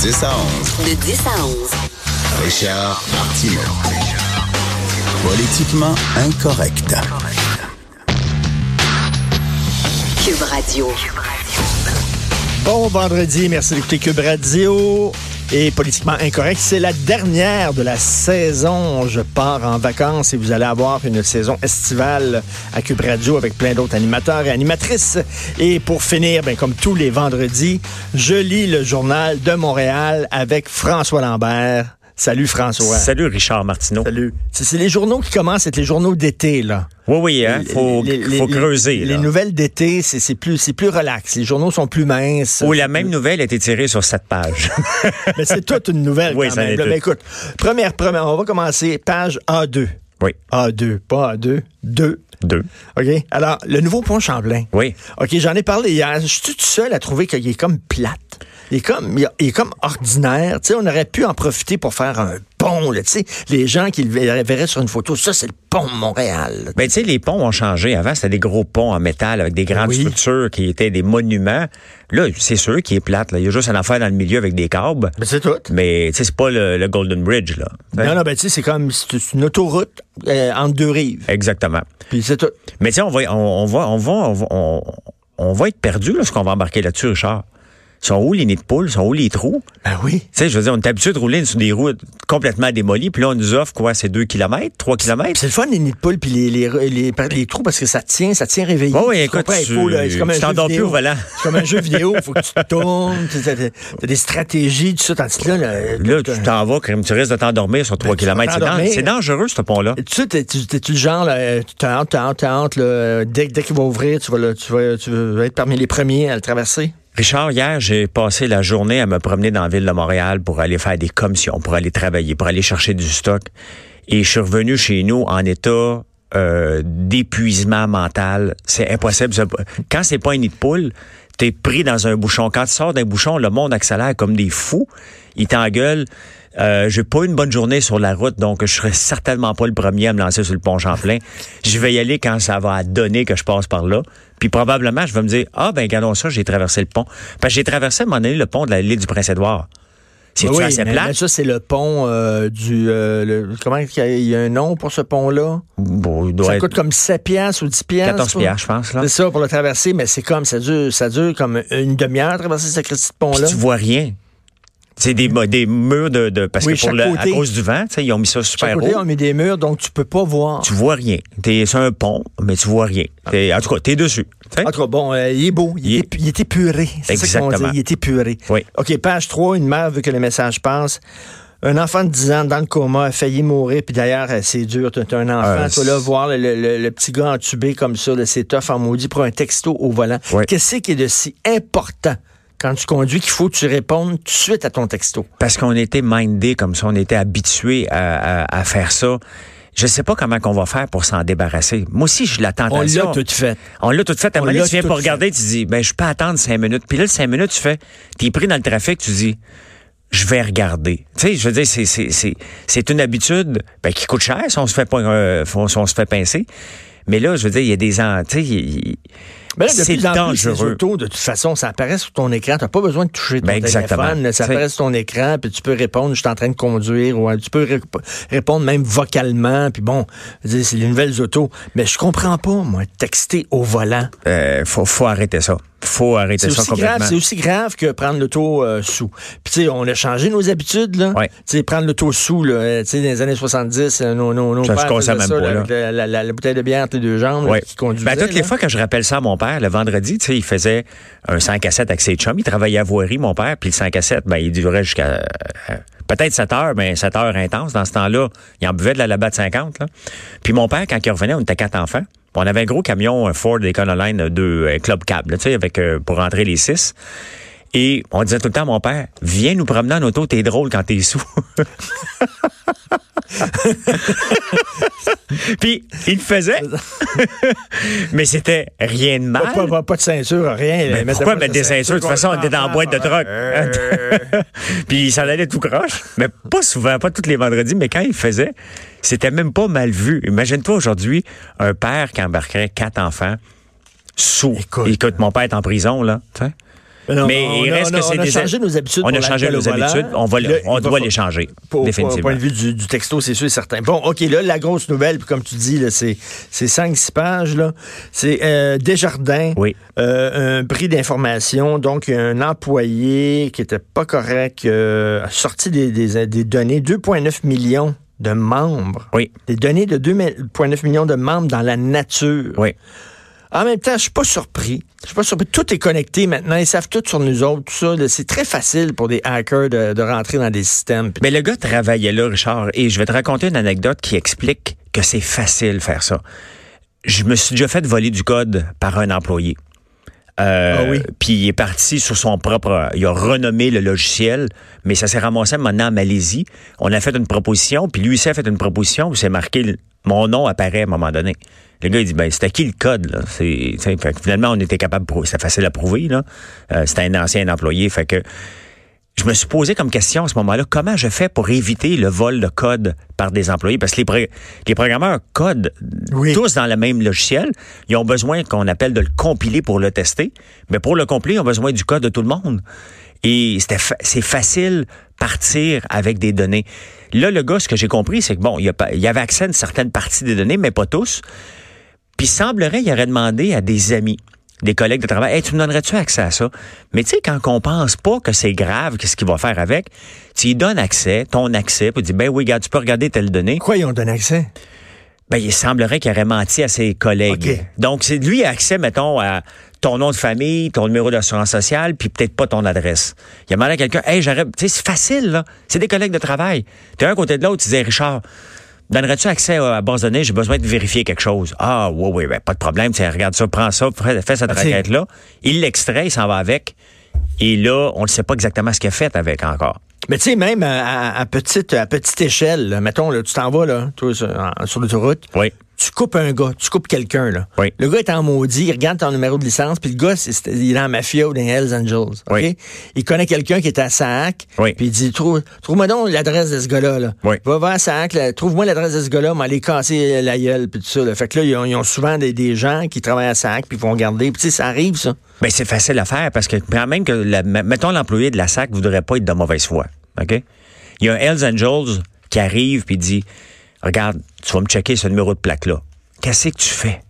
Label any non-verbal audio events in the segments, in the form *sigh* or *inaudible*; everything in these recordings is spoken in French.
10 à 11. De 10 à 11. Richard Martineau. Politiquement incorrect. Cube Radio. Bon vendredi, merci d'écouter Cube Radio. Et politiquement incorrect, c'est la dernière de la saison. Je pars en vacances et vous allez avoir une saison estivale à Cube Radio avec plein d'autres animateurs et animatrices. Et pour finir, ben, comme tous les vendredis, je lis le journal de Montréal avec François Lambert. Salut François. Salut Richard Martineau. Salut. C'est c'est les journaux qui commencent être les journaux d'été, là. Oui, oui, hein, faut, Les- les- faut les- creuser. Les, là. nouvelles d'été, c'est c'est plus, c'est plus relax. Les journaux sont plus minces. Où la même nouvelle a été tirée sur sept pages. *laughs* Mais c'est toute une nouvelle. Oui, quand ça même. Là, ben, écoute, première, première, on va commencer. Page A2. oui, A2, pas A2, 2. deux. OK? Alors, le nouveau pont Champlain. Oui. OK, j'en ai parlé hier. Je suis tout seul à trouver qu'il est comme plate. Il est comme, il est comme ordinaire. Tu sais, on aurait pu en profiter pour faire un pont, là. Tu sais, les gens qui le verraient sur une photo, ça, c'est le pont de Montréal. Ben, tu sais, les ponts ont changé. Avant, c'était des gros ponts en métal avec des grandes Oui. structures qui étaient des monuments. Là, c'est sûr qu'il est plate. Là. Il y a juste une affaire dans le milieu avec des câbles. Ben, c'est tout. Mais, tu sais, c'est pas le, le Golden Bridge, là. Non, non, ben, tu sais, c'est comme, c'est une autoroute euh, entre deux rives. Exactement. Puis c'est tout. Mais, tu sais, on va, on, on va, on va, on va, on, on va être perdu lorsqu'on va embarquer là-dessus, Richard. Ils sont où les nids de poules? Ils sont où les trous? Ben oui. Tu sais, je veux dire, on est habitué de rouler sur des routes complètement démolies, puis là, on nous offre quoi? C'est 2 km, 3 km? C'est le fun, les nids de poules puis les, les, les, les trous parce que ça tient, ça tient réveillé. Oui, oui, Tu écoute, tu- faut, là, c'est comme un tu jeu t'endors plus vidéo. au volant. C'est comme un jeu vidéo, il faut que tu te tournes, tu as, t'as des stratégies, tout ça, tandis que là, là, tu t'en vas, tu risques de t'endormir sur 3 Ben, tu km. C'est, dangereux, ce pont-là. Tu sais, tu t'es-tu le genre, là, tu t'as hâte, là, dès, dès qu'il va ouvrir, tu vas, là, tu, vas, tu vas être parmi les premiers à le traverser? Richard, hier, j'ai passé la journée à me promener dans la ville de Montréal pour aller faire des commissions, pour aller travailler, pour aller chercher du stock. Et je suis revenu chez nous en état euh, d'épuisement mental. C'est impossible. Quand c'est pas un nid de poule, t'es pris dans un bouchon. Quand tu sors d'un bouchon, le monde accélère comme des fous. Ils t'engueulent. Euh, j'ai pas une bonne journée sur la route, donc je serai certainement pas le premier à me lancer sur le pont Champlain. Je vais y aller quand ça va donner que je passe par là. Puis probablement, je vais me dire, ah ben regardons ça, j'ai traversé le pont. Parce j'ai traversé à un moment donné le pont de l'île du Prince-Édouard. Oui, assez plat? mais ça, c'est le pont euh, du... euh, le- comment il y a- il y a un nom pour ce pont-là? Bon, Ça être coûte comme 7 piastres ou 10 piastres. 14 pour- piastres, je pense. Là. C'est ça, pour le traverser, mais c'est comme, ça dure, ça dure comme une demi-heure à traverser ce petit pont-là. tu vois rien. C'est des, des murs de, de parce Oui, que pour le, à cause du vent, ils ont mis ça super côté, haut. on met des murs, donc tu peux pas voir. Tu vois rien. T'es sur un pont, mais tu vois rien. T'es- en tout cas, t'es dessus. En tout cas, bon, euh, il est beau. Il, Il est, est- il est épuré. C'est ça qu'on dit. Exactement. Il est épuré. Oui. OK, page 3, une mère veut que le message passe. Un enfant de 10 ans dans le coma a failli mourir, puis d'ailleurs, euh, c'est dur. T'as un enfant, Euh, toi, là, voir le, le- petit gars entubé comme ça, c'est tough en maudit pour un texto au volant. Oui. Qu'est-ce qui est de si important quand tu conduis qu'il faut que tu répondes tout de suite à ton texto? Parce qu'on était mindé comme ça, on était habitué à, à- à faire ça. Je sais pas comment qu'on va faire pour s'en débarrasser. Moi aussi, je la On l'a tout fait. On l'a tout fait. À un moment donné, tu viens fait. regarder, tu dis, ben, je peux attendre cinq minutes. Puis là, cinq minutes, tu fais, t'es pris dans le trafic, tu dis, je vais regarder. Tu sais, je veux dire, c'est, c'est, c'est, c'est une habitude, ben, qui coûte cher si on se fait pas, euh, si on se fait pincer. Mais là, je veux dire, il y a des ans, tu sais, Mais là, c'est dangereux. autos, de toute façon, ça apparaît sur ton écran. Tu n'as pas besoin de toucher ton Ben, exactement. téléphone. Ça apparaît sur ton écran, puis tu peux répondre, je suis en train de conduire, ou euh, tu peux ré- répondre même vocalement, puis bon, c'est les nouvelles autos. Mais je comprends pas, moi, texter au volant. euh, faut, faut arrêter ça. Faut arrêter C'est ça aussi, complètement. grave, c'est aussi grave que prendre l'auto euh, sous. Puis tu sais, on a changé nos habitudes, là. Ouais. Tu sais, prendre l'auto sous, là, euh, tu sais, dans les années 70, euh, nos, nos, nos pères faisaient même ça, pas, là, avec la, la- la- la bouteille de bière entre les deux jambes, là, Ouais. qui conduisaient. Ben, toutes les fois que je rappelle ça à mon père, le vendredi, tu sais, il faisait un 5 à 7 avec ses chums. Il travaillait à voirie, mon père, puis le 5 à 7, ben, il durait jusqu'à euh, peut-être 7 heures, mais 7 heures intenses. Dans ce temps-là, il en buvait de la labat de 50. Là. Puis mon père, quand il revenait, on était quatre enfants. On avait un gros camion Ford Econoline de un Club Cab, avec euh, pour rentrer les six. Et on disait tout le temps à mon père, viens nous promener en auto, t'es drôle quand t'es sous. *laughs* Puis il le faisait, *laughs* mais c'était rien de mal. Pas, pas- pas de ceinture, rien. Mais Mettez pourquoi mettre de des ceintures? De toute façon, on était dans la boîte de troc. *laughs* Puis ça allait tout croche. Mais pas souvent, pas tous les vendredis, mais quand il le faisait, c'était même pas mal vu. Imagine-toi aujourd'hui un père qui embarquerait quatre enfants sous. Écoute. Écoute, mon père est en prison, là. Non, Mais on il reste on que c'est on a des- changé nos habitudes. On a changé nos habitudes. On va le- on va doit les changer, Pour, définitivement. Au point de vue du, du texto, c'est sûr et certain. Bon, OK, là, la grosse nouvelle, comme tu dis, c'est, c'est 5-6 pages. Là. C'est euh, Desjardins, Oui. euh, un prix d'information. Donc, un employé qui était pas correct euh, a sorti des, des, des données, 2,9 millions de membres. Oui, Des données de 2,9 millions de membres dans la nature. oui. En même temps, je suis pas surpris. Je suis pas surpris. Tout est connecté maintenant. Ils savent tout sur nous autres, tout ça. C'est très facile pour des hackers de, rentrer dans des systèmes. Mais le gars travaillait là, Richard, et je vais te raconter une anecdote qui explique que c'est facile faire ça. Je me suis déjà fait voler du code par un employé. Euh, Ah oui? Puis il est parti sur son propre. Il a renommé le logiciel, mais ça s'est ramassé maintenant en Malaisie. On a fait une proposition, puis lui aussi a fait une proposition où c'est marqué mon nom apparaît à un moment donné. Le gars il dit ben c'était qui le code là? C'est fait finalement on était capable. C'était facile à prouver là. Euh, c'était un ancien employé, fait que je me suis posé comme question à ce moment-là, comment je fais pour éviter le vol de code par des employés? Parce que les, pro- les programmeurs codent Oui. tous dans le même logiciel. Ils ont besoin qu'on appelle de le compiler pour le tester. Mais pour le compiler, ils ont besoin du code de tout le monde. Et fa- c'est facile partir avec des données. Là, le gars, ce que j'ai compris, c'est que bon, il y, y avait accès à une certaine partie des données, mais pas tous. Puis semblerait, il aurait demandé à des amis, des collègues de travail, hey, tu me donnerais-tu accès à ça? Mais tu sais, quand on pense pas que c'est grave, qu'est-ce qu'il va faire avec, tu lui donnes accès, ton accès, puis tu dis, ben oui, regarde, tu peux regarder telle donnée. Pourquoi ils ont donné accès? Ben, il semblerait qu'il aurait menti à ses collègues. Donc, c'est lui a accès, mettons, à ton nom de famille, ton numéro d'assurance sociale, puis peut-être pas ton adresse. Il a demandé à quelqu'un, hey, j'aurais, tu sais, c'est facile, là. C'est des collègues de travail. T'es un côté de l'autre, tu disais, Richard, donnerais-tu accès à la base de données? J'ai besoin de vérifier quelque chose. Ah, oui, oui, ben, pas de problème. Tiens, regarde ça, prends ça, fais, fais cette Ah, requête-là. Il l'extrait, il s'en va avec. Et là, on ne sait pas exactement ce qu'il a fait avec encore. Mais tu sais, même à, petite, à petite échelle, là, mettons, là, tu t'en vas là, toi, sur, l'autoroute, Oui. tu coupes un gars, tu coupes quelqu'un. là. Oui. Le gars est en maudit, il regarde ton numéro de licence, puis le gars, il est en mafia ou dans les Hells Angels. Oui. Il connaît quelqu'un qui est à Sac, puis il dit Trouve, Trouve-moi donc l'adresse de ce gars-là. Là. Oui. Va voir Sac, trouve-moi l'adresse de ce gars-là, mais aller casser la gueule, puis tout ça. là. Fait que là, ils ont, ils ont souvent des, des gens qui travaillent à Sac, puis ils vont regarder. Puis tu sais, ça arrive, ça. Ben, c'est facile à faire parce que même que, mettons, l'employé de la SAC voudrait pas être de mauvaise foi. OK? Il y a un Hells Angels qui arrive puis dit Regarde, tu vas me checker ce numéro de plaque-là. Qu'est-ce que tu fais?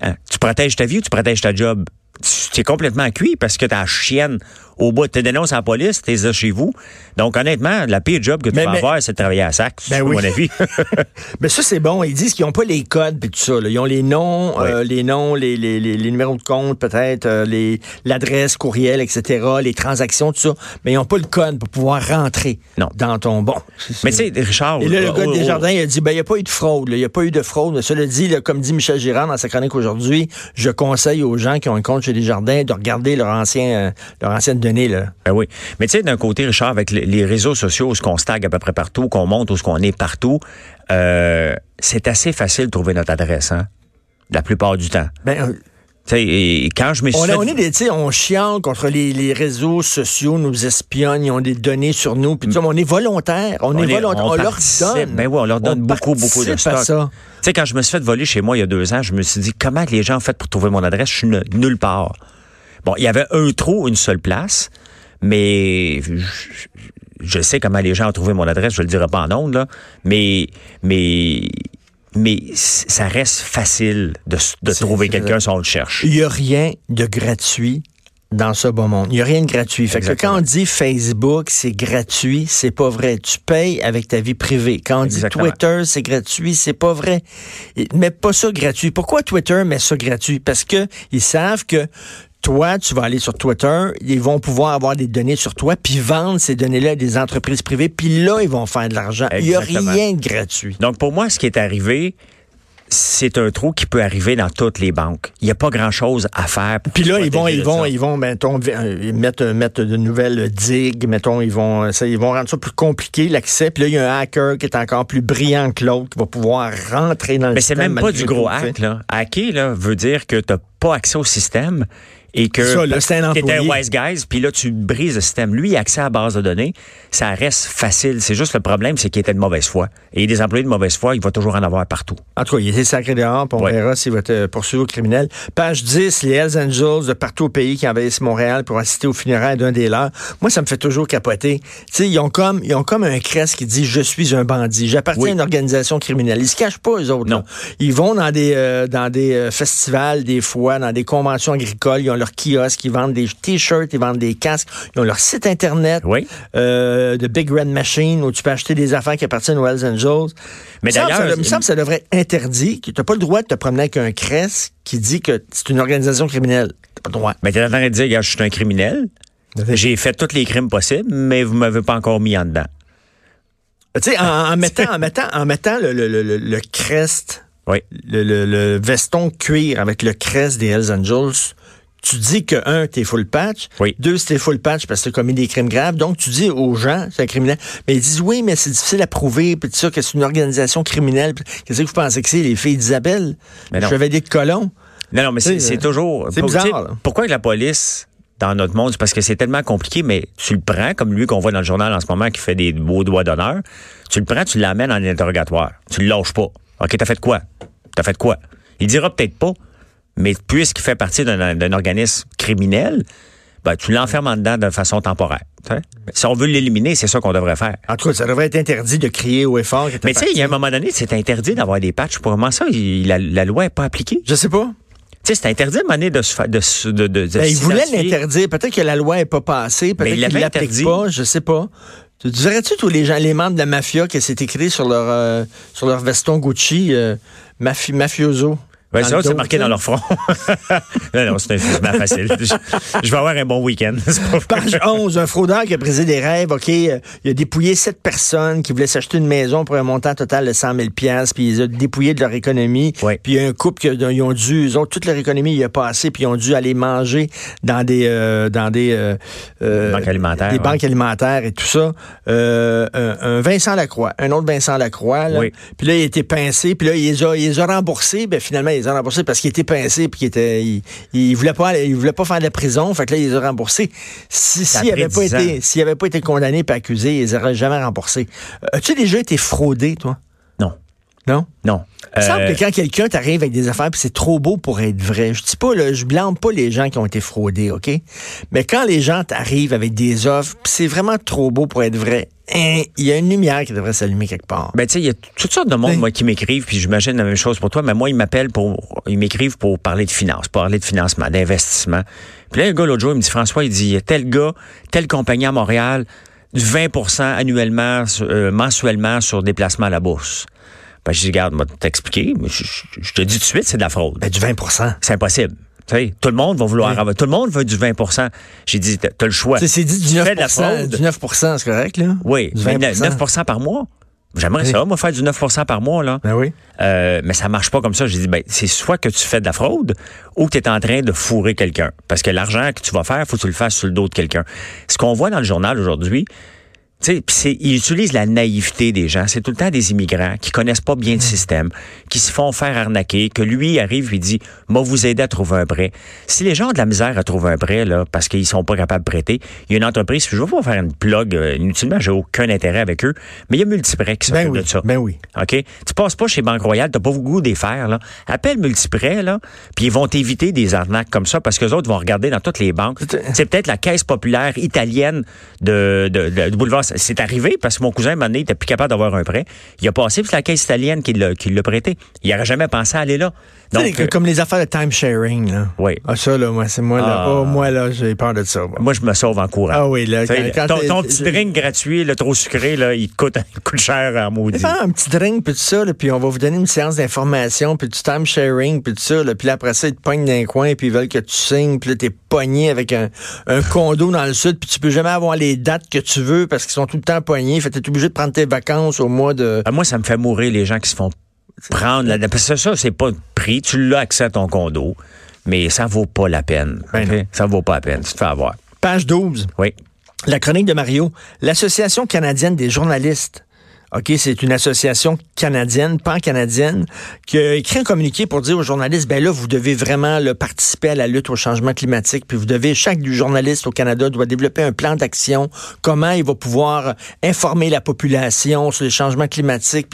Hein? Tu protèges ta vie ou tu protèges ta job? Tu es complètement cuit parce que ta chienne au bout, tu dénonces à la police, t'es là chez vous. Donc, honnêtement, la pire job que tu Mais- vas mais- avoir, c'est de travailler à SAC, Ben à oui. mon avis. *laughs* Mais ça, c'est bon. Ils disent qu'ils n'ont pas les codes puis tout ça. là. Ils ont les noms, Oui. euh, les noms, les, les, les, les numéros de compte, peut-être, euh, l'adresse, courriel, etc., les transactions, tout ça. Mais ils n'ont pas le code pour pouvoir rentrer Non. dans ton bon. Mais tu sais, Richard... Et là, le au- gars au- des jardins, il a dit, ben, il n'y a pas eu de fraude. là. Il n'y a pas eu de fraude. Mais Cela dit, là, comme dit Michel Girard dans sa chronique aujourd'hui, je conseille aux gens qui ont un compte chez les jardins de regarder leur ancien, euh, leur ancienne là. Ben oui. Mais tu sais, d'un côté, Richard, avec les- réseaux sociaux, où ce qu'on stagne à peu près partout, qu'on monte, où ce qu'on est partout, euh, c'est assez facile de trouver notre adresse, hein? La plupart du temps. Ben, euh, Tu sais, et quand je me suis On, fait- on est des, on chiale contre les, les réseaux sociaux, nous espionnent, ils ont des données sur nous, puis on est volontaire, on, est est- volontaire, on, leur donne. Ben oui, on leur donne beaucoup, beaucoup de stock. ça. Tu sais, quand je me suis fait voler chez moi il y a deux ans, je me suis dit, comment les gens ont fait pour trouver mon adresse? Je suis nulle part. Bon, il y avait un trou, une seule place, mais je, je sais comment les gens ont trouvé mon adresse, je le dirai pas en ondes, là, mais, mais, mais ça reste facile de, trouver quelqu'un si on le cherche. Il n'y a rien de gratuit dans ce beau monde. Il n'y a rien de gratuit. Fait que Exactement. quand on dit Facebook, c'est gratuit, c'est pas vrai. Tu payes avec ta vie privée. Quand on Exactement. dit Twitter, c'est gratuit, c'est pas vrai. Mets pas ça gratuit. Pourquoi Twitter met ça gratuit? Parce que ils savent que toi, tu vas aller sur Twitter, ils vont pouvoir avoir des données sur toi, puis vendre ces données-là à des entreprises privées, puis là, ils vont faire de l'argent. Il n'y a rien de gratuit. Donc, pour moi, ce qui est arrivé, c'est un trou qui peut arriver dans toutes les banques. Il n'y a pas grand-chose à faire. pour Puis là, ils vont, ils vont, ils vont, mettons, vi- euh, mettre, mettre de nouvelles digues, mettons, ils vont, ça, ils vont rendre ça plus compliqué, l'accès. Puis là, il y a un hacker qui est encore plus brillant que l'autre, qui va pouvoir rentrer dans le Mais c'est système. même pas du gros hack, là. Hacker, là, veut dire que tu pas accès au système et que c'est un employé. wise guys, puis là, tu brises le système. Lui, il a accès à la base de données. Ça reste facile. C'est juste le problème, c'est qu'il était de mauvaise foi. Et des employés de mauvaise foi, il va toujours en avoir partout. En tout cas, il était sacré dehors, puis on Ouais. verra s'il va être poursuivi au criminel. Page 10, les Hells Angels de partout au pays qui envahissent Montréal pour assister aux funérailles d'un des leurs. Moi, ça me fait toujours capoter. Tu sais, ils ont comme, ils ont comme un crest qui dit « Je suis un bandit, j'appartiens Oui. à une organisation criminelle ». Ils se cachent pas, eux autres. là. Non. Ils vont dans des, euh, dans des euh, festivals, des fois, dans des conventions agricoles. Ils ont leur kiosque, ils vendent des t-shirts, ils vendent des casques. Ils ont leur site Internet Oui. euh, de Big Red Machine où tu peux acheter des affaires qui appartiennent aux Hells Angels. Mais d'ailleurs, ça- il me semble que ça devrait être interdit, que tu n'as pas le droit de te promener avec un crest qui dit que c'est une organisation criminelle. Tu pas le droit. Mais t'es en train de dire, gars, je suis un criminel. J'ai fait tous les crimes possibles, mais vous m'avez pas encore mis en dedans. Tu sais, en, en mettant, en mettant, en mettant le, le, le, le- crest, Oui. le, le- le veston cuir avec le crest des Hells Angels, tu dis que, un, t'es full patch. Oui. Deux, c'était full patch parce que t'as commis des crimes graves. Donc, tu dis aux gens, c'est un criminel. Mais ils disent, oui, mais c'est difficile à prouver, puis ça, que c'est une organisation criminelle. Qu'est-ce que vous pensez que c'est, les filles d'Isabelle? Le non. chevalier de Colomb? Non, non, mais c'est Tu c'est toujours. c'est bizarre, tu. Pourquoi que la police, dans notre monde, parce que c'est tellement compliqué, mais tu le prends, comme lui qu'on voit dans le journal en ce moment qui fait des beaux doigts d'honneur, tu le prends, tu l'amènes en interrogatoire. Tu le lâches pas. OK, t'as fait quoi? T'as fait quoi? Il dira peut-être pas, mais puisqu'il fait partie d'un organisme criminel, ben, tu l'enfermes en dedans de façon temporaire. Si on veut l'éliminer, c'est ça qu'on devrait faire. En tout cas, ça devrait être interdit de crier au effort. Mais tu sais, il y a un moment donné, c'est interdit d'avoir des patchs. Pour comment ça, il- la, la loi n'est pas appliquée? Je sais pas. Tu sais, c'est interdit à un moment donné de se faire, de, de, de, de Ben, il voulait l'interdire. Peut-être que la loi n'est pas passée. Peut-être qu'il l'applique interdit. pas. Je sais pas. Tu dirais-tu tous les gens, les membres de la mafia que c'est écrit sur leur euh, sur leur veston Gucci euh, mafi- mafioso? Dans ça, c'est marqué dans leur front. *laughs* non, non, c'est un filament facile. *laughs* Je, je vais avoir un bon week-end. *laughs* Page 11, un fraudeur qui a brisé des rêves, OK, euh, il a dépouillé sept personnes qui voulaient s'acheter une maison pour un montant total de 100 000 piastres, puis il les a dépouillés de leur économie. Ouais. Puis il y a un couple qui a- ils ont dû, eux autres, toute leur économie y a passé, puis ils ont dû aller manger dans des euh, dans des euh, euh, Banques alimentaires, des ouais. banques alimentaires et tout ça. Euh, un, un Vincent Lacroix, un autre Vincent Lacroix, là. Oui. puis là il a été pincé, puis là il les a, il les a remboursés, ben finalement il les a remboursés parce qu'il était pincé, puis qu'il était, il, il voulait pas, il voulait pas faire de prison, fait que là il les a remboursés. Si s'il pas 10 été, s'il avait pas été condamné et accusé, il les aurait jamais remboursés. Euh, As-tu déjà été fraudé, toi? Non? Non? Il me semble Euh, que quand quelqu'un t'arrive avec des affaires puis c'est trop beau pour être vrai, je dis pas là, je blâme pas les gens qui ont été fraudés, OK? Mais quand les gens t'arrivent avec des offres puis c'est vraiment trop beau pour être vrai, hein, il y a une lumière qui devrait s'allumer quelque part. Ben, tu sais, il y a toutes sortes de monde, Oui. moi, qui m'écrivent, puis j'imagine la même chose pour toi, mais moi, ils m'appellent pour, ils m'écrivent pour parler de finances, pour parler de financement, d'investissement. Puis là, le gars, l'autre jour, il me dit, François, il dit, il y a tel gars, telle compagnie à Montréal, du 20% annuellement, euh, mensuellement sur des placements à la bourse. Ben, je dis, regarde, moi, t'expliquer, mais je, je- je te dis tout de suite, c'est de la fraude. Ben, du 20% C'est impossible. Tu sais, tout le monde va vouloir Oui. avoir, tout le monde veut du 20% J'ai dit, t'as le choix. C'est dit du Tu 9 fais de la fraude. Du 9 c'est correct, là? Oui, Du mais 20 9% par mois. J'aimerais Oui. ça, moi, faire du 9% par mois, là. Ben oui. Euh, mais ça marche pas comme ça. J'ai dit, ben, c'est soit que tu fais de la fraude ou que tu es en train de fourrer quelqu'un. Parce que l'argent que tu vas faire, faut que tu le fasses sur le dos de quelqu'un. Ce qu'on voit dans le journal aujourd'hui, ils utilisent la naïveté des gens. C'est tout le temps des immigrants qui connaissent pas bien le système, qui se font faire arnaquer, que lui arrive et dit, moi vous aider à trouver un prêt. Si les gens ont de la misère à trouver un prêt, là, parce qu'ils sont pas capables de prêter, il y a une entreprise, je vais pas faire une plug euh, inutilement, j'ai aucun intérêt avec eux, mais il y a Multiprêt qui Ben s'occupe oui. de ça. Ben oui. OK? Tu passes pas chez Banque Royale, t'as pas beaucoup des faire, là. Appelle Multiprêt, là, puis ils vont t'éviter des arnaques comme ça parce que les autres vont regarder dans toutes les banques. C'est peut-être la caisse populaire italienne de, de, de- du boulevard. C'est arrivé parce que mon cousin, un moment donné, il était plus capable d'avoir un prêt. Il a passé, puis c'est la caisse italienne qui l'a, prêté. Il n'aurait jamais pensé à aller là. Donc, euh, comme les affaires de time sharing, là. Oui. Ah, ça, là, moi, c'est moi, là. Ah. Oh, moi, là, j'ai peur de ça. moi. moi, je me sauve en courant. Ah oui, là, quand- quand ton, petit drink gratuit, le trop sucré, là, il te coûte, *laughs* il te coûte cher en maudit. Faire un petit drink, puis tout ça, là, puis on va vous donner une séance d'information, puis du time sharing, puis tout ça, là, puis là, après ça, ils te pognent dans un coin, puis ils veulent que tu signes, puis là, t'es pogné avec un, un condo dans le sud, puis tu peux jamais avoir les dates que tu veux parce qu'ils sont tout le temps pognés, fait t'es obligé de prendre tes vacances au mois de... Ah, moi, ça me fait mourir les gens qui se font prendre la, parce que ça, c'est pas de prix, tu l'as accès à ton condo, mais ça vaut pas la peine. Ben ok? Ça vaut pas la peine, tu te fais avoir. Page 12. Oui. La chronique de Mario. L'Association canadienne des journalistes. OK, c'est une association canadienne, pan-canadienne, qui a écrit un communiqué pour dire aux journalistes, ben là, vous devez vraiment là, participer à la lutte au changement climatique, puis vous devez, chaque journaliste au Canada doit développer un plan d'action, comment il va pouvoir informer la population sur les changements climatiques.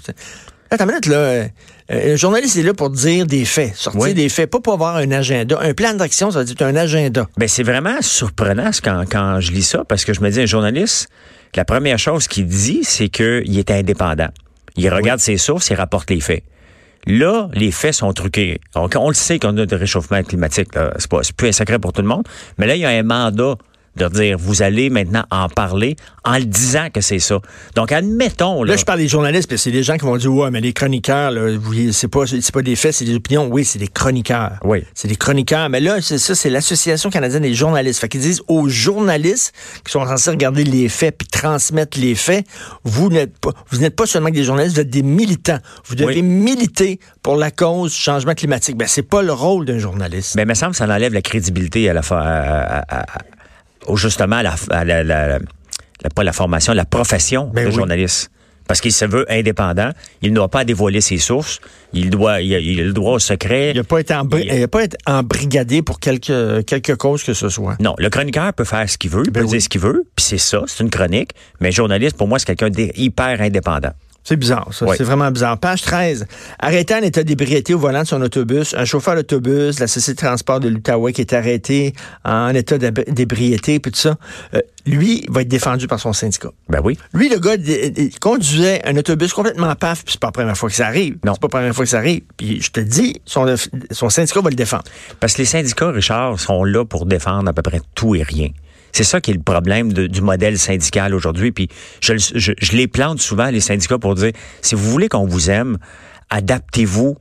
Attends une minute, là. euh, Un journaliste est là pour dire des faits, sortir Oui. des faits, pas pour avoir un agenda. Un plan d'action, ça veut dire un agenda. Ben, c'est vraiment surprenant quand, quand je lis ça, parce que je me dis, un journaliste, la première chose qu'il dit, c'est qu'il est indépendant. Il regarde ses sources, il rapporte les faits. Là, les faits sont truqués. On le sait qu'on a de réchauffement climatique. là. C'est pas, c'est plus un secret pour tout le monde. Mais là, il y a un mandat de dire, vous allez maintenant en parler en le disant que c'est ça. Donc, admettons, là. Là, je parle des journalistes, puis c'est des gens qui vont dire ouais, mais les chroniqueurs, c'est pas c'est pas des faits, c'est des opinions. Oui, c'est des chroniqueurs. Oui. C'est des chroniqueurs. Mais là, c'est ça, c'est l'association canadienne des journalistes. Fait qu'ils disent aux journalistes qui sont censés regarder les faits puis transmettre les faits, vous n'êtes pas vous n'êtes pas seulement des journalistes, vous êtes des militants. Vous devez Oui. militer pour la cause du changement climatique. Ben c'est pas le rôle d'un journaliste. Mais il me semble que ça enlève la crédibilité à la, à- à- à- au- justement la, à la- la- la- pas la formation, la profession Ben de oui. journaliste. Parce qu'il se veut indépendant, il ne doit pas dévoiler ses sources, il doit, il a, il a le droit au secret. il n'a pas été Il- pas été embrigadé pour quelque quelque cause que ce soit. Non, le chroniqueur peut faire ce qu'il veut, il Ben peut oui. dire ce qu'il veut, puis c'est ça, c'est une chronique. Mais journaliste, pour moi, c'est quelqu'un d'hyper indépendant. C'est bizarre, ça. Oui. C'est vraiment bizarre. Page 13. Arrêté en état d'ébriété au volant de son autobus. Un chauffeur d'autobus la Société de transport de l'Outaouais qui est arrêté en état d'ébriété, puis tout ça. Euh, lui va être défendu par son syndicat. Ben oui. Lui, le gars, d- conduisait un autobus complètement paf, puis c'est pas la première fois que ça arrive. Non. C'est pas la première fois que ça arrive. Puis je te dis, son, son syndicat va le défendre. Parce que les syndicats, Richard, sont là pour défendre à peu près tout et rien. C'est ça qui est le problème de- du modèle syndical aujourd'hui. Puis je, le- je- je les plante souvent, les syndicats, pour dire, si vous voulez qu'on vous aime, adaptez-vous.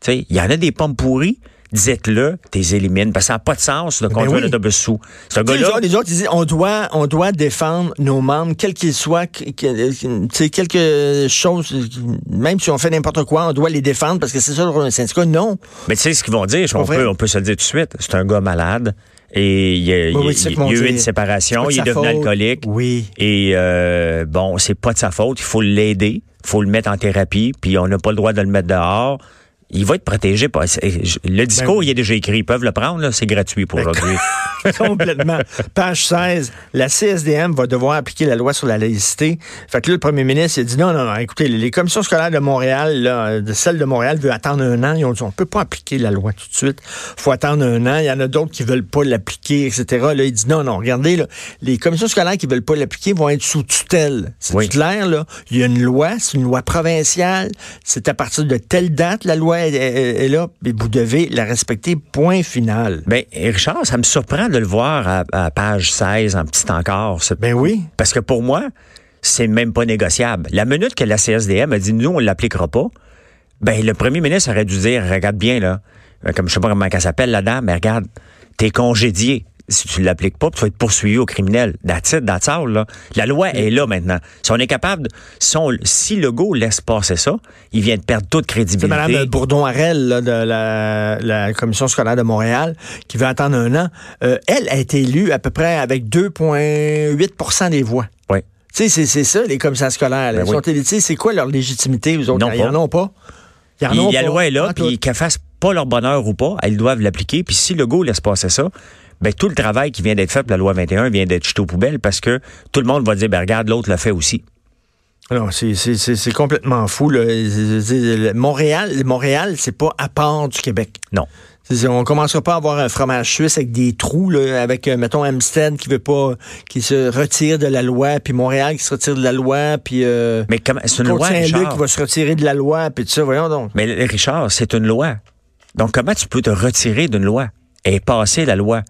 Tu sais, Il y en a des pommes pourries, dites-le, t'es élimines. Parce que ça n'a pas de sens de conduire oui. un autobus sous. Ce Les gars-là, autres, les autres, ils disent, on doit, on doit défendre nos membres, quels qu'ils soient, que- que- tu sais, quelque chose, même si on fait n'importe quoi, on doit les défendre parce que c'est ça d'un syndicat. Non. mais tu sais ce qu'ils vont dire, on peut, on peut se le dire tout de suite, c'est un gars malade. Et il y a, oui, il y eu une séparation, il est devenu faute. alcoolique. Oui. Et euh, bon, c'est pas de sa faute. Il faut l'aider. Il faut le mettre en thérapie. Puis on n'a pas le droit de le mettre dehors. Il va être protégé. Le discours, Ben oui. il est déjà écrit. Ils peuvent le prendre. C'est gratuit pour aujourd'hui. *laughs* *laughs* Complètement. Page 16. La CSDM va devoir appliquer la loi sur la laïcité. Fait que là, le premier ministre, il a dit non, non, non, écoutez, les commissions scolaires de Montréal, là, de celle de Montréal veut attendre un an. Ils ont dit, on peut pas appliquer la loi tout de suite. faut attendre un an. Il y en a d'autres qui veulent pas l'appliquer, etc. Là, il dit non, non, regardez, là, les commissions scolaires qui veulent pas l'appliquer vont être sous tutelle. C'est Oui. clair, là. Il y a une loi, c'est une loi provinciale. C'est à partir de telle date, la loi est, est- est là, et vous devez la respecter, point final. ben, Richard, ça me surprend de le voir à, à page 16 en petit encore. Ben oui. Parce que pour moi, c'est même pas négociable. La minute que la CSDM a dit nous, on l'appliquera pas, ben le premier ministre aurait dû dire regarde bien là, euh, comme je sais pas comment elle s'appelle la dame, mais regarde, t'es congédié. Si tu l'appliques pas, tu vas être poursuivi au criminel. That's it, that's all, là. La loi est là maintenant. Si on est capable, de, si, on- si Legault laisse passer ça, il vient de perdre toute C'est crédibilité. Mme Bourdon-Harel là, de la, la Commission scolaire de Montréal qui veut attendre un an. Euh, elle a été élue à peu près avec 2,8% des voix. Oui. Tu sais, c'est- ça, les commissaires scolaires. Ben Ils oui. sont C'est quoi leur légitimité, eux autres? Non, Ils en pas. ont pas. Ils en ont la pas. loi est là, tout. puis qu'elles fassent pas leur bonheur ou pas, elles doivent l'appliquer. Puis si Legault laisse passer ça, ben tout le travail qui vient d'être fait pour la loi 21 vient d'être jeté aux poubelles parce que tout le monde va dire, ben regarde, l'autre l'a fait aussi. Non, c'est- complètement fou. Là. Montréal, Montréal c'est pas à part du Québec. Non. On commencera pas à avoir un fromage suisse avec des trous, là, avec, euh, mettons, Amstead qui veut pas, qui se retire de la loi, puis Montréal qui se retire de la loi, puis euh, Mais c'est une loi, Richard? qui va se retirer de la loi, puis tout ça, voyons donc. Mais Richard, c'est une loi. Donc comment tu peux te retirer d'une loi? Est passée, la loi.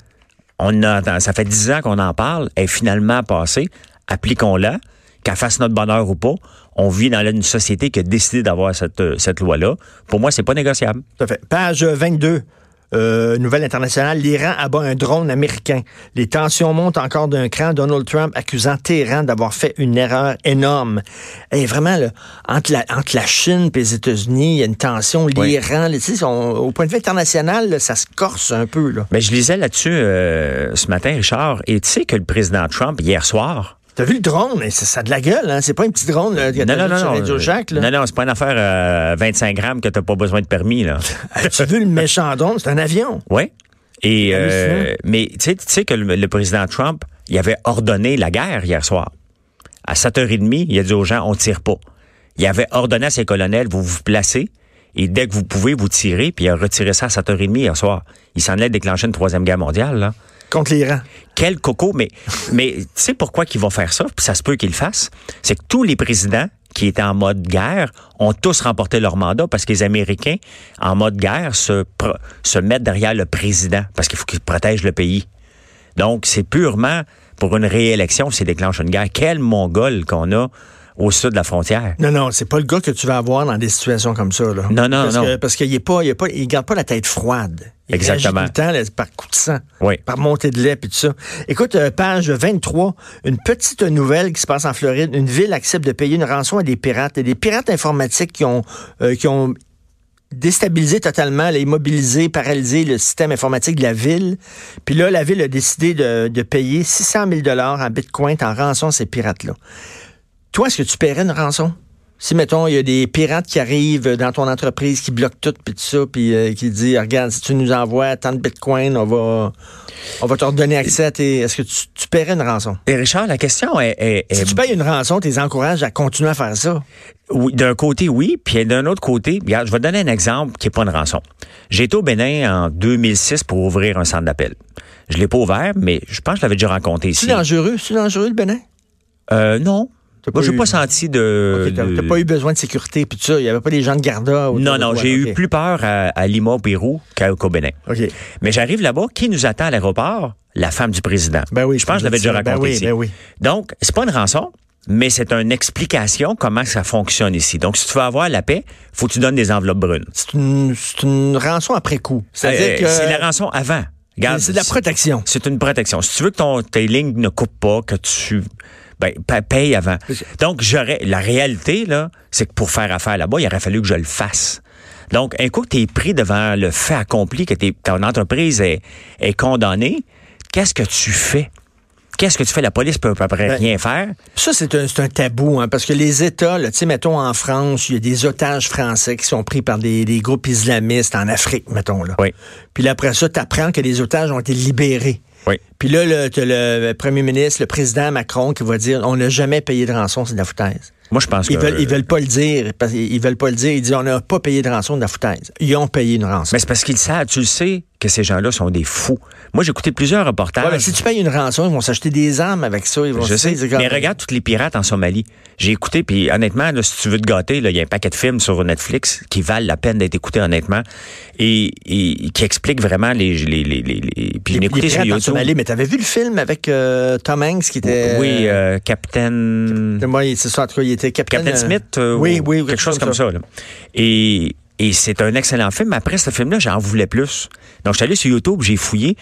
On a, ça fait dix ans qu'on en parle. Elle est finalement passée. Appliquons-la. Qu'elle fasse notre bonheur ou pas. On vit dans une société qui a décidé d'avoir cette, euh, loi-là. Pour moi, c'est pas négociable. Tout à fait. Page 22. Euh, nouvelle internationale, l'Iran abat un drone américain. Les tensions montent encore d'un cran. Donald Trump accusant Téhéran d'avoir fait une erreur énorme. Et vraiment, là, entre, la, entre la Chine et les États-Unis, il y a une tension. L'Iran, tu sais, on- au point de vue international, là, ça se corse un peu. Là. Mais je lisais là-dessus euh, ce matin, Richard, et tu sais que le président Trump, hier soir, T'as vu le drone? Ça, ça a de la gueule, hein? C'est pas un petit drone là, que non, non, vu non, sur Radio Shack, là. non, non, c'est pas une affaire euh, 25 grammes que t'as pas besoin de permis, là. *laughs* As-tu vu le méchant drone? C'est un avion. Oui. Et euh, mais tu sais, tu sais que le, le président Trump, il avait ordonné la guerre hier soir. À 7h30, il a dit aux gens, on tire pas. Il avait ordonné à ses colonels, vous vous placez, et dès que vous pouvez, vous tirez, puis il a retiré ça à 7h30 hier soir. Il s'en allait déclencher une troisième guerre mondiale, là. Contre l'Iran. Quel coco, mais, mais tu sais pourquoi qu'ils vont faire ça, puis ça se peut qu'ils le fassent? C'est que tous les présidents qui étaient en mode guerre ont tous remporté leur mandat parce que les Américains, en mode guerre, se, mettent derrière le président parce qu'il faut qu'il protège le pays. Donc, c'est purement pour une réélection s'il déclenche une guerre. Quel mongol qu'on a au sud de la frontière. Non, non, c'est pas le gars que tu vas avoir dans des situations comme ça. Là. Non, non, parce non. Que, parce qu'il est pas, il est pas, il garde pas la tête froide. Il Exactement. réagit tout le temps là, par coup de sang, Oui. par montée de lait puis tout ça. Écoute, euh, page 23, une petite nouvelle qui se passe en Floride. Une ville accepte de payer une rançon à des pirates. Et des pirates informatiques qui ont, euh, qui ont déstabilisé totalement, là, immobilisé, paralysé le système informatique de la ville. Puis là, la ville a décidé de, de payer 600 000 dollars en bitcoin en rançon à ces pirates-là. Toi, est-ce que tu paierais une rançon? Si, mettons, il y a des pirates qui arrivent dans ton entreprise, qui bloquent tout, puis tout ça, puis euh, qui disent, regarde, si tu nous envoies tant de bitcoin, on va, on va te redonner accès à tes... Est-ce que tu, tu paierais une rançon? Et Richard, la question est, est- Si tu payes une rançon, tu les encourages à continuer à faire ça. Oui, d'un côté, oui. Puis d'un autre côté, regarde, je vais te donner un exemple qui n'est pas une rançon. J'ai été au Bénin en 2006 pour ouvrir un centre d'appel. Je l'ai pas ouvert, mais je pense que je l'avais déjà rencontré ici. C'est dangereux? C'est dangereux, le Bénin? Euh, non. Moi, j'ai eu- pas senti de... Ok, t'as de- t'as pas eu besoin de sécurité, puis tout ça. Il n'y avait pas des gens de garda. Non, non, j'ai eu plus peur à, à Lima, au Pérou, qu'à- Bénin. OK. Mais j'arrive là-bas, qui nous attend à l'aéroport? La femme du président. Ben oui, je pense que je l'avais déjà raconté ben oui, ici. Ben oui. Donc, c'est pas une rançon, mais c'est une explication comment ça fonctionne ici. Donc, si tu veux avoir la paix, faut que tu donnes des enveloppes brunes. C'est une, c'est une rançon après coup. C'est-à-dire Euh, que C'est la rançon avant. C'est de la protection. C'est une protection. Si tu veux que ton, tes lignes ne coupent pas, que tu ben, pa- paye avant. Donc, j'aurais. La réalité, là, c'est que pour faire affaire là-bas, il aurait fallu que je le fasse. Donc, un coup que tu es pris devant le fait accompli, que ton entreprise est, est condamnée, qu'est-ce que tu fais? Qu'est-ce que tu fais? La police peut à peu près Ben, rien faire. Ça, c'est un, tabou, hein, parce que les États, tu sais, mettons en France, il y a des otages français qui sont pris par des, des groupes islamistes en Afrique, mettons. Là. Oui. Puis là, après ça, tu apprends que les otages ont été libérés. Oui. Puis là, le, premier ministre, le président Macron qui va dire on n'a jamais payé de rançon, c'est de la foutaise. Moi, je pense Ils que. veulent, ils veulent pas le dire. Parce, ils veulent pas le dire. Ils disent on n'a pas payé de rançon, de la foutaise. Ils ont payé une rançon. Mais c'est parce qu'ils savent, tu le sais, que ces gens-là sont des fous. Moi, j'ai écouté plusieurs reportages. Ouais, mais si tu payes une rançon, ils vont s'acheter des armes avec ça. Ils vont Je sais. c'est comme- Mais regarde tous les pirates en Somalie. J'ai écouté, puis honnêtement, là, si tu veux te gâter, il y a un paquet de films sur Netflix qui valent la peine d'être écoutés, honnêtement, et, et qui expliquent vraiment les... les, les, les, les- puis Les- écouté sur YouTube. Mais t'avais vu le film avec euh, Tom Hanks qui était. Oui, euh, Captain... Moi, c'est ça, en tout cas, il était Captain. Captain euh, Smith, euh, oui, ou oui, quelque chose comme ça. là. Et, et c'est un excellent film. Après ce film-là, j'en voulais plus. Donc, je suis allé sur YouTube, j'ai fouillé,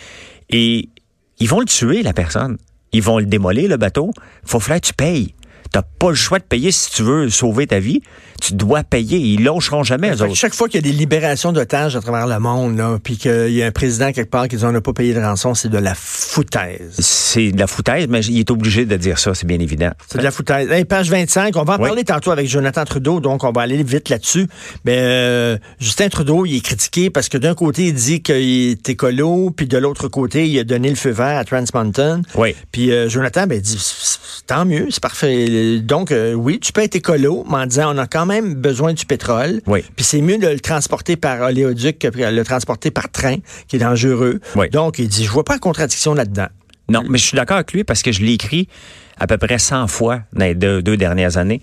et ils vont le tuer, la personne. Ils vont le démolir, le bateau. Faut falloir que tu payes. T'as pas le choix de payer si tu veux sauver ta vie. Tu dois payer. Ils lâcheront jamais, eux autres. chaque fois qu'il y a des libérations d'otages à travers le monde, là, puis qu'il y a un président quelque part qui dit on n'a pas payé de rançon, c'est de la foutaise. C'est de la foutaise, mais il est obligé de dire ça, c'est bien évident. C'est de la foutaise. Hey, page 25, on va en Oui. parler tantôt avec Jonathan Trudeau, donc on va aller vite là-dessus. Mais euh, Justin Trudeau, il est critiqué parce que d'un côté, il dit qu'il est écolo, puis de l'autre côté, il a donné le feu vert à Trans Mountain. Oui. Puis euh, Jonathan, ben, il dit, tant mieux, c'est parfait. Donc, euh, oui, tu peux être écolo, mais en disant, on a quand même besoin du pétrole. Oui. Puis c'est mieux de le transporter par oléoduc que de le transporter par train, qui est dangereux. Oui. Donc, il dit, je vois pas de contradiction là-dedans. Non, mais je suis d'accord avec lui parce que je l'ai écrit à peu près 100 fois dans les deux, deux dernières années.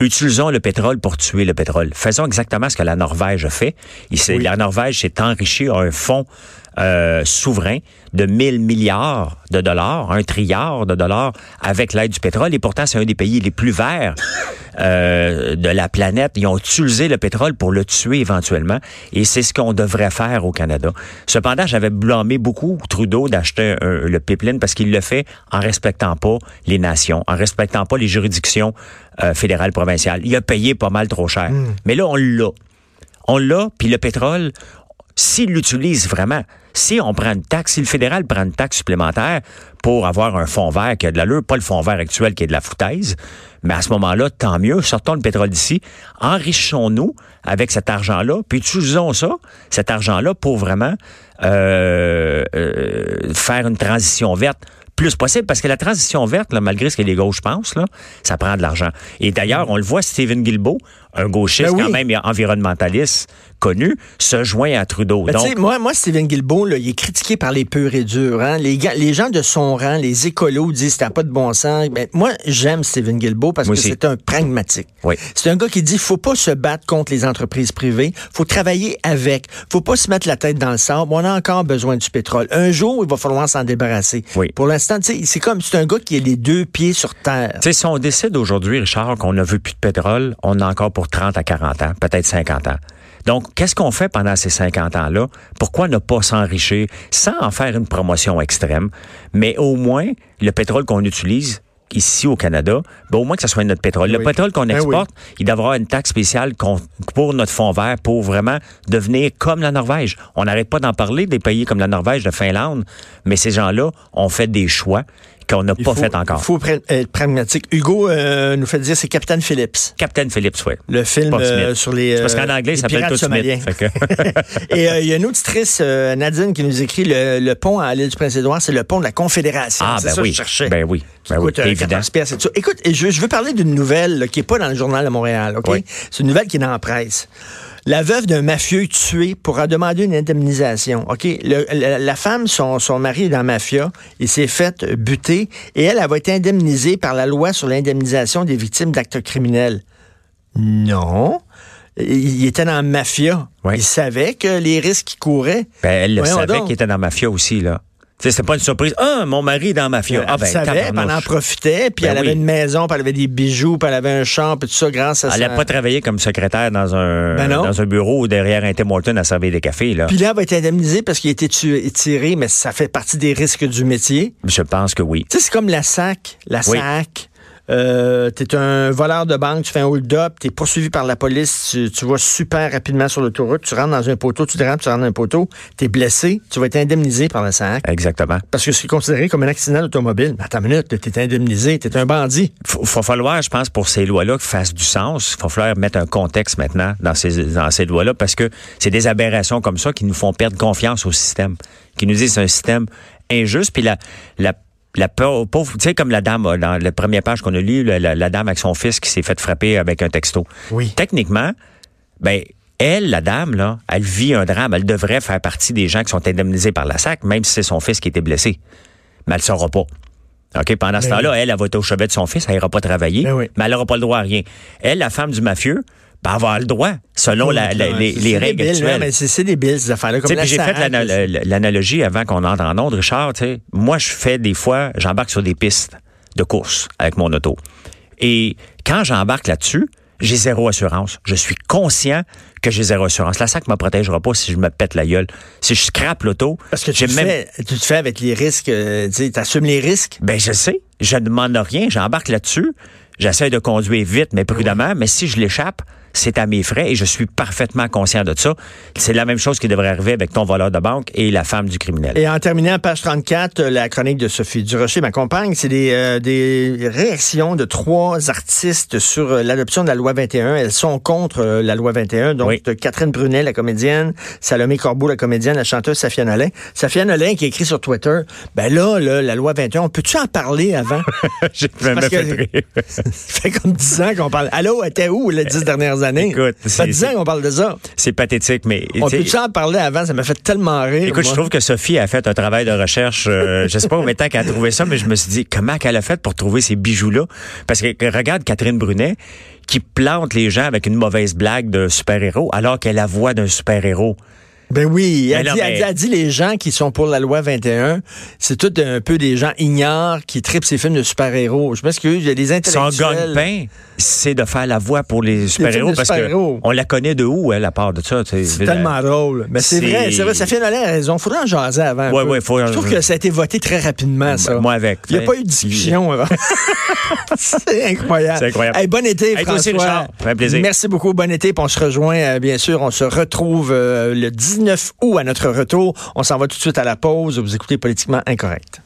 Utilisons le pétrole pour tuer le pétrole. Faisons exactement ce que la Norvège a fait. Il s'est- Oui. La Norvège s'est enrichie à un fonds euh, souverain de 1000 milliards de dollars, un trilliard de dollars avec l'aide du pétrole. Et pourtant, c'est un des pays les plus verts euh, de la planète. Ils ont utilisé le pétrole pour le tuer éventuellement. Et c'est ce qu'on devrait faire au Canada. Cependant, j'avais blâmé beaucoup Trudeau d'acheter le pipeline parce qu'il le fait en respectant pas les nations, en respectant pas les juridictions euh, fédérales, provinciales. Il a payé pas mal trop cher. Mais là, on l'a. On l'a, puis le pétrole, s'il l'utilise vraiment, si on prend une taxe, si le fédéral prend une taxe supplémentaire pour avoir un fonds vert qui a de l'allure, pas le fonds vert actuel qui est de la foutaise, mais à ce moment-là, tant mieux, sortons le pétrole d'ici, enrichissons-nous avec cet argent-là, puis utilisons ça, cet argent-là, pour vraiment euh, euh, faire une transition verte plus possible, parce que la transition verte, là, malgré ce que les gauches pensent, là, ça prend de l'argent. Et d'ailleurs, on le voit, Stephen Guilbeault, un gauchiste Ben oui. quand même environnementaliste connu, se joint à Trudeau. Ben, Donc, moi, moi, Stephen Guilbeault, là, il est critiqué par les purs et durs. Hein? Les, les gens de son rang, les écolos disent que pas de bon sens. Ben, moi, j'aime Stephen Guilbeault parce Moi que c'est un pragmatique. Oui. C'est un gars qui dit faut pas se battre contre les entreprises privées, faut travailler avec, faut pas se mettre la tête dans le sable. On a encore besoin du pétrole. Un jour, il va falloir s'en débarrasser. Oui. Pour l'instant, c'est comme c'est un gars qui a les deux pieds sur terre. sais, si on décide aujourd'hui, Richard, qu'on n'a vu plus de pétrole, on a encore pour 30 à 40 ans, peut-être 50 ans. Donc, qu'est-ce qu'on fait pendant ces 50 ans-là? Pourquoi ne pas s'enrichir sans en faire une promotion extrême, mais au moins le pétrole qu'on utilise ici au Canada, ben au moins que ce soit notre pétrole. Le Oui. pétrole qu'on Ben oui. exporte, il devra avoir une taxe spéciale pour notre fonds vert pour vraiment devenir comme la Norvège. On n'arrête pas d'en parler des pays comme la Norvège, de Finlande, mais ces gens-là ont fait des choix qu'on n'a pas faut- fait encore. Il faut être pragmatique. Hugo euh, nous fait dire c'est Captain Phillips. Captain Phillips, oui. Le film euh, sur les. Parce qu'en euh, anglais, ça s'appelle pirates tout somaliens. Smith. Fait que- *laughs* Et il y a une auditrice, euh, Nadine, qui nous écrit le, le pont à l'île du Prince-Édouard, c'est le pont de la Confédération. Ah, ben ça oui. que je cherchais. Ben oui. Ben Écoute, oui, euh, évident. 14 piastres, c'est ça. Écoute, je, je veux parler d'une nouvelle là, qui n'est pas dans le journal de Montréal, OK? Oui. C'est une nouvelle qui est dans la presse. La veuve d'un mafieux tué pourra demander une indemnisation. OK? Le- la, la femme, son, son mari est dans la mafia. Il s'est fait buter et elle, elle va être indemnisée par la loi sur l'indemnisation des victimes d'actes criminels. Non. Il était dans la mafia. Il savait que les risques qu'il courait. Ben, elle le savait qu'il était dans la mafia aussi, là. C'était pas une surprise. Ah, mon mari est dans la mafia. Elle ah, ben, savait, elle en profitait, puis Ben elle avait une maison, puis elle avait des bijoux, puis elle avait un champ, puis tout ça grâce à Elle ça. n'a pas travaillé comme secrétaire dans un, Ben dans un bureau ou derrière un Tim Horton à servir des cafés, là. Puis là, elle va être indemnisée parce qu'il a été tué- tiré, mais ça fait partie des risques du métier. Je pense que oui. Tu sais, c'est comme la SAC. La Oui. SAC, euh, t'es un voleur de banque, tu fais un hold-up, t'es poursuivi par la police, tu, tu vas super rapidement sur l'autoroute, tu rentres dans un poteau, tu dérapes, tu rentres dans un poteau, t'es blessé, tu vas être indemnisé par la SAC. Exactement. Parce que c'est considéré comme un accident automobile. Mais attends une minute, t'es indemnisé, t'es un bandit. Il va falloir, je pense, pour ces lois-là, qu'ils fassent du sens. Il va falloir mettre un contexte maintenant dans ces, dans ces lois-là parce que c'est des aberrations comme ça qui nous font perdre confiance au système, qui nous disent que c'est un système injuste. Puis la, la, la pau- pauvre, tu sais, comme la dame, dans la première page qu'on a lue, la, la- la dame avec son fils qui s'est fait frapper avec un texto. Oui. Techniquement, ben, elle, la dame, là, elle vit un drame. Elle devrait faire partie des gens qui sont indemnisés par la SAC, même si c'est son fils qui était blessé. Mais elle ne saura pas. OK, pendant ce Ben temps-là, elle, elle va être au chevet de son fils, elle n'ira pas travailler, Ben oui. mais elle n'aura pas le droit à rien. Elle, la femme du mafieux, ben, avoir le droit, selon la- la- les, les C'est règles débile, actuelles. hein, mais c'est débile, ces affaires-là. J'ai fait l'analogie avant qu'on entre en onde, Richard. Moi, je fais des fois, j'embarque sur des pistes de course avec mon auto. Et quand j'embarque là-dessus, j'ai zéro assurance. Je suis conscient que j'ai zéro assurance. La SAC me protégera pas si je me pète la gueule. Si je scrape l'auto, Parce que tu te, même fais, tu te fais avec les risques, euh, tu assumes les risques? ben, je sais. Je ne demande rien. J'embarque là-dessus. J'essaie de conduire vite, mais prudemment. Mais si je l'échappe, c'est à mes frais et je suis parfaitement conscient de ça. C'est la même chose qui devrait arriver avec ton voleur de banque et la femme du criminel. Et en terminant, page 34, euh, la chronique de Sophie Durocher, ma compagne, c'est des, euh, des réactions de trois artistes sur euh, l'adoption de la loi 21. Elles sont contre euh, la loi 21. Donc, Oui. Catherine Brunet, la comédienne, Salomé Corbeau, la comédienne, la chanteuse Safia Nolin. Safia Nolin qui écrit sur Twitter, ben là, là la loi 21, on peut-tu en parler avant? *laughs* J'ai fait rire. *laughs* Ça fait comme 10 ans qu'on parle. Allô, elle était où les 10 dernières années? Écoute, ça fait c'est- 10 ans qu'on parle de ça. C'est pathétique, mais On peut-tu en parler avant? Ça m'a fait tellement rire. Écoute, moi. je trouve que Sophie a fait un travail de recherche. euh, *laughs* je sais pas combien de temps qu'elle a trouvé ça, mais je me suis dit, comment qu'elle a fait pour trouver ces bijoux-là? Parce que que regarde Catherine Brunet, qui plante les gens avec une mauvaise blague de super-héros, alors qu'elle a la voix d'un super-héros. Ben oui, Mais elle, dit, elle mais- dit- elle dit les gens qui sont pour la loi 21, c'est tout un peu des gens ignorants qui tripent ces films de super-héros. Je m'excuse, il y a des Son intellectuels. gagne-pain, c'est de faire la voix pour les super-héros de parce qu'on la connaît de où, elle, à part de ça? C'est tellement drôle. Mais c'est vrai, c'est vrai, ça fait une raison. Faudrait en jaser avant. peu. ouais, faut- Je trouve que ça a été voté très rapidement, ça. Moi avec. Il n'y a pas eu de discussion avant. *laughs* c'est incroyable. C'est incroyable. Hey, bon été, Hey, aussi. Richard. Plaisir. Merci beaucoup. Bon été. Puis on se rejoint, euh, bien sûr. On se retrouve euh, le 19 août à notre retour. On s'en va tout de suite à la pause. Vous écoutez Politiquement Incorrect.